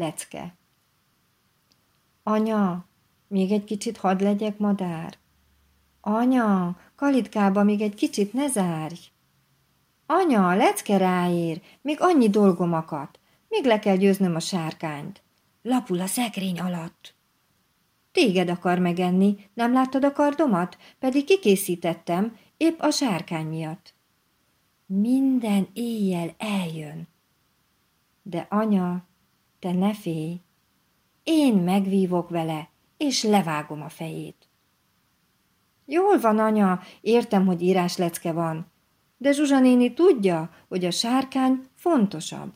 lecke. Anya, még egy kicsit hadd legyek madár. Anya, kalitkába még egy kicsit ne zárj. Anya, lecke ráér, még annyi dolgom akad. Még le kell győznöm a sárkányt. Lapul a szekrény alatt. Téged akar megenni, nem láttad a kardomat? Pedig kikészítettem, épp a sárkány miatt. Minden éjjel eljön. De anya, te ne félj, én megvívok vele, és levágom a fejét. Jól van, anya, értem, hogy íráslecke van, de Zsuzsa néni tudja, hogy a sárkány fontosabb.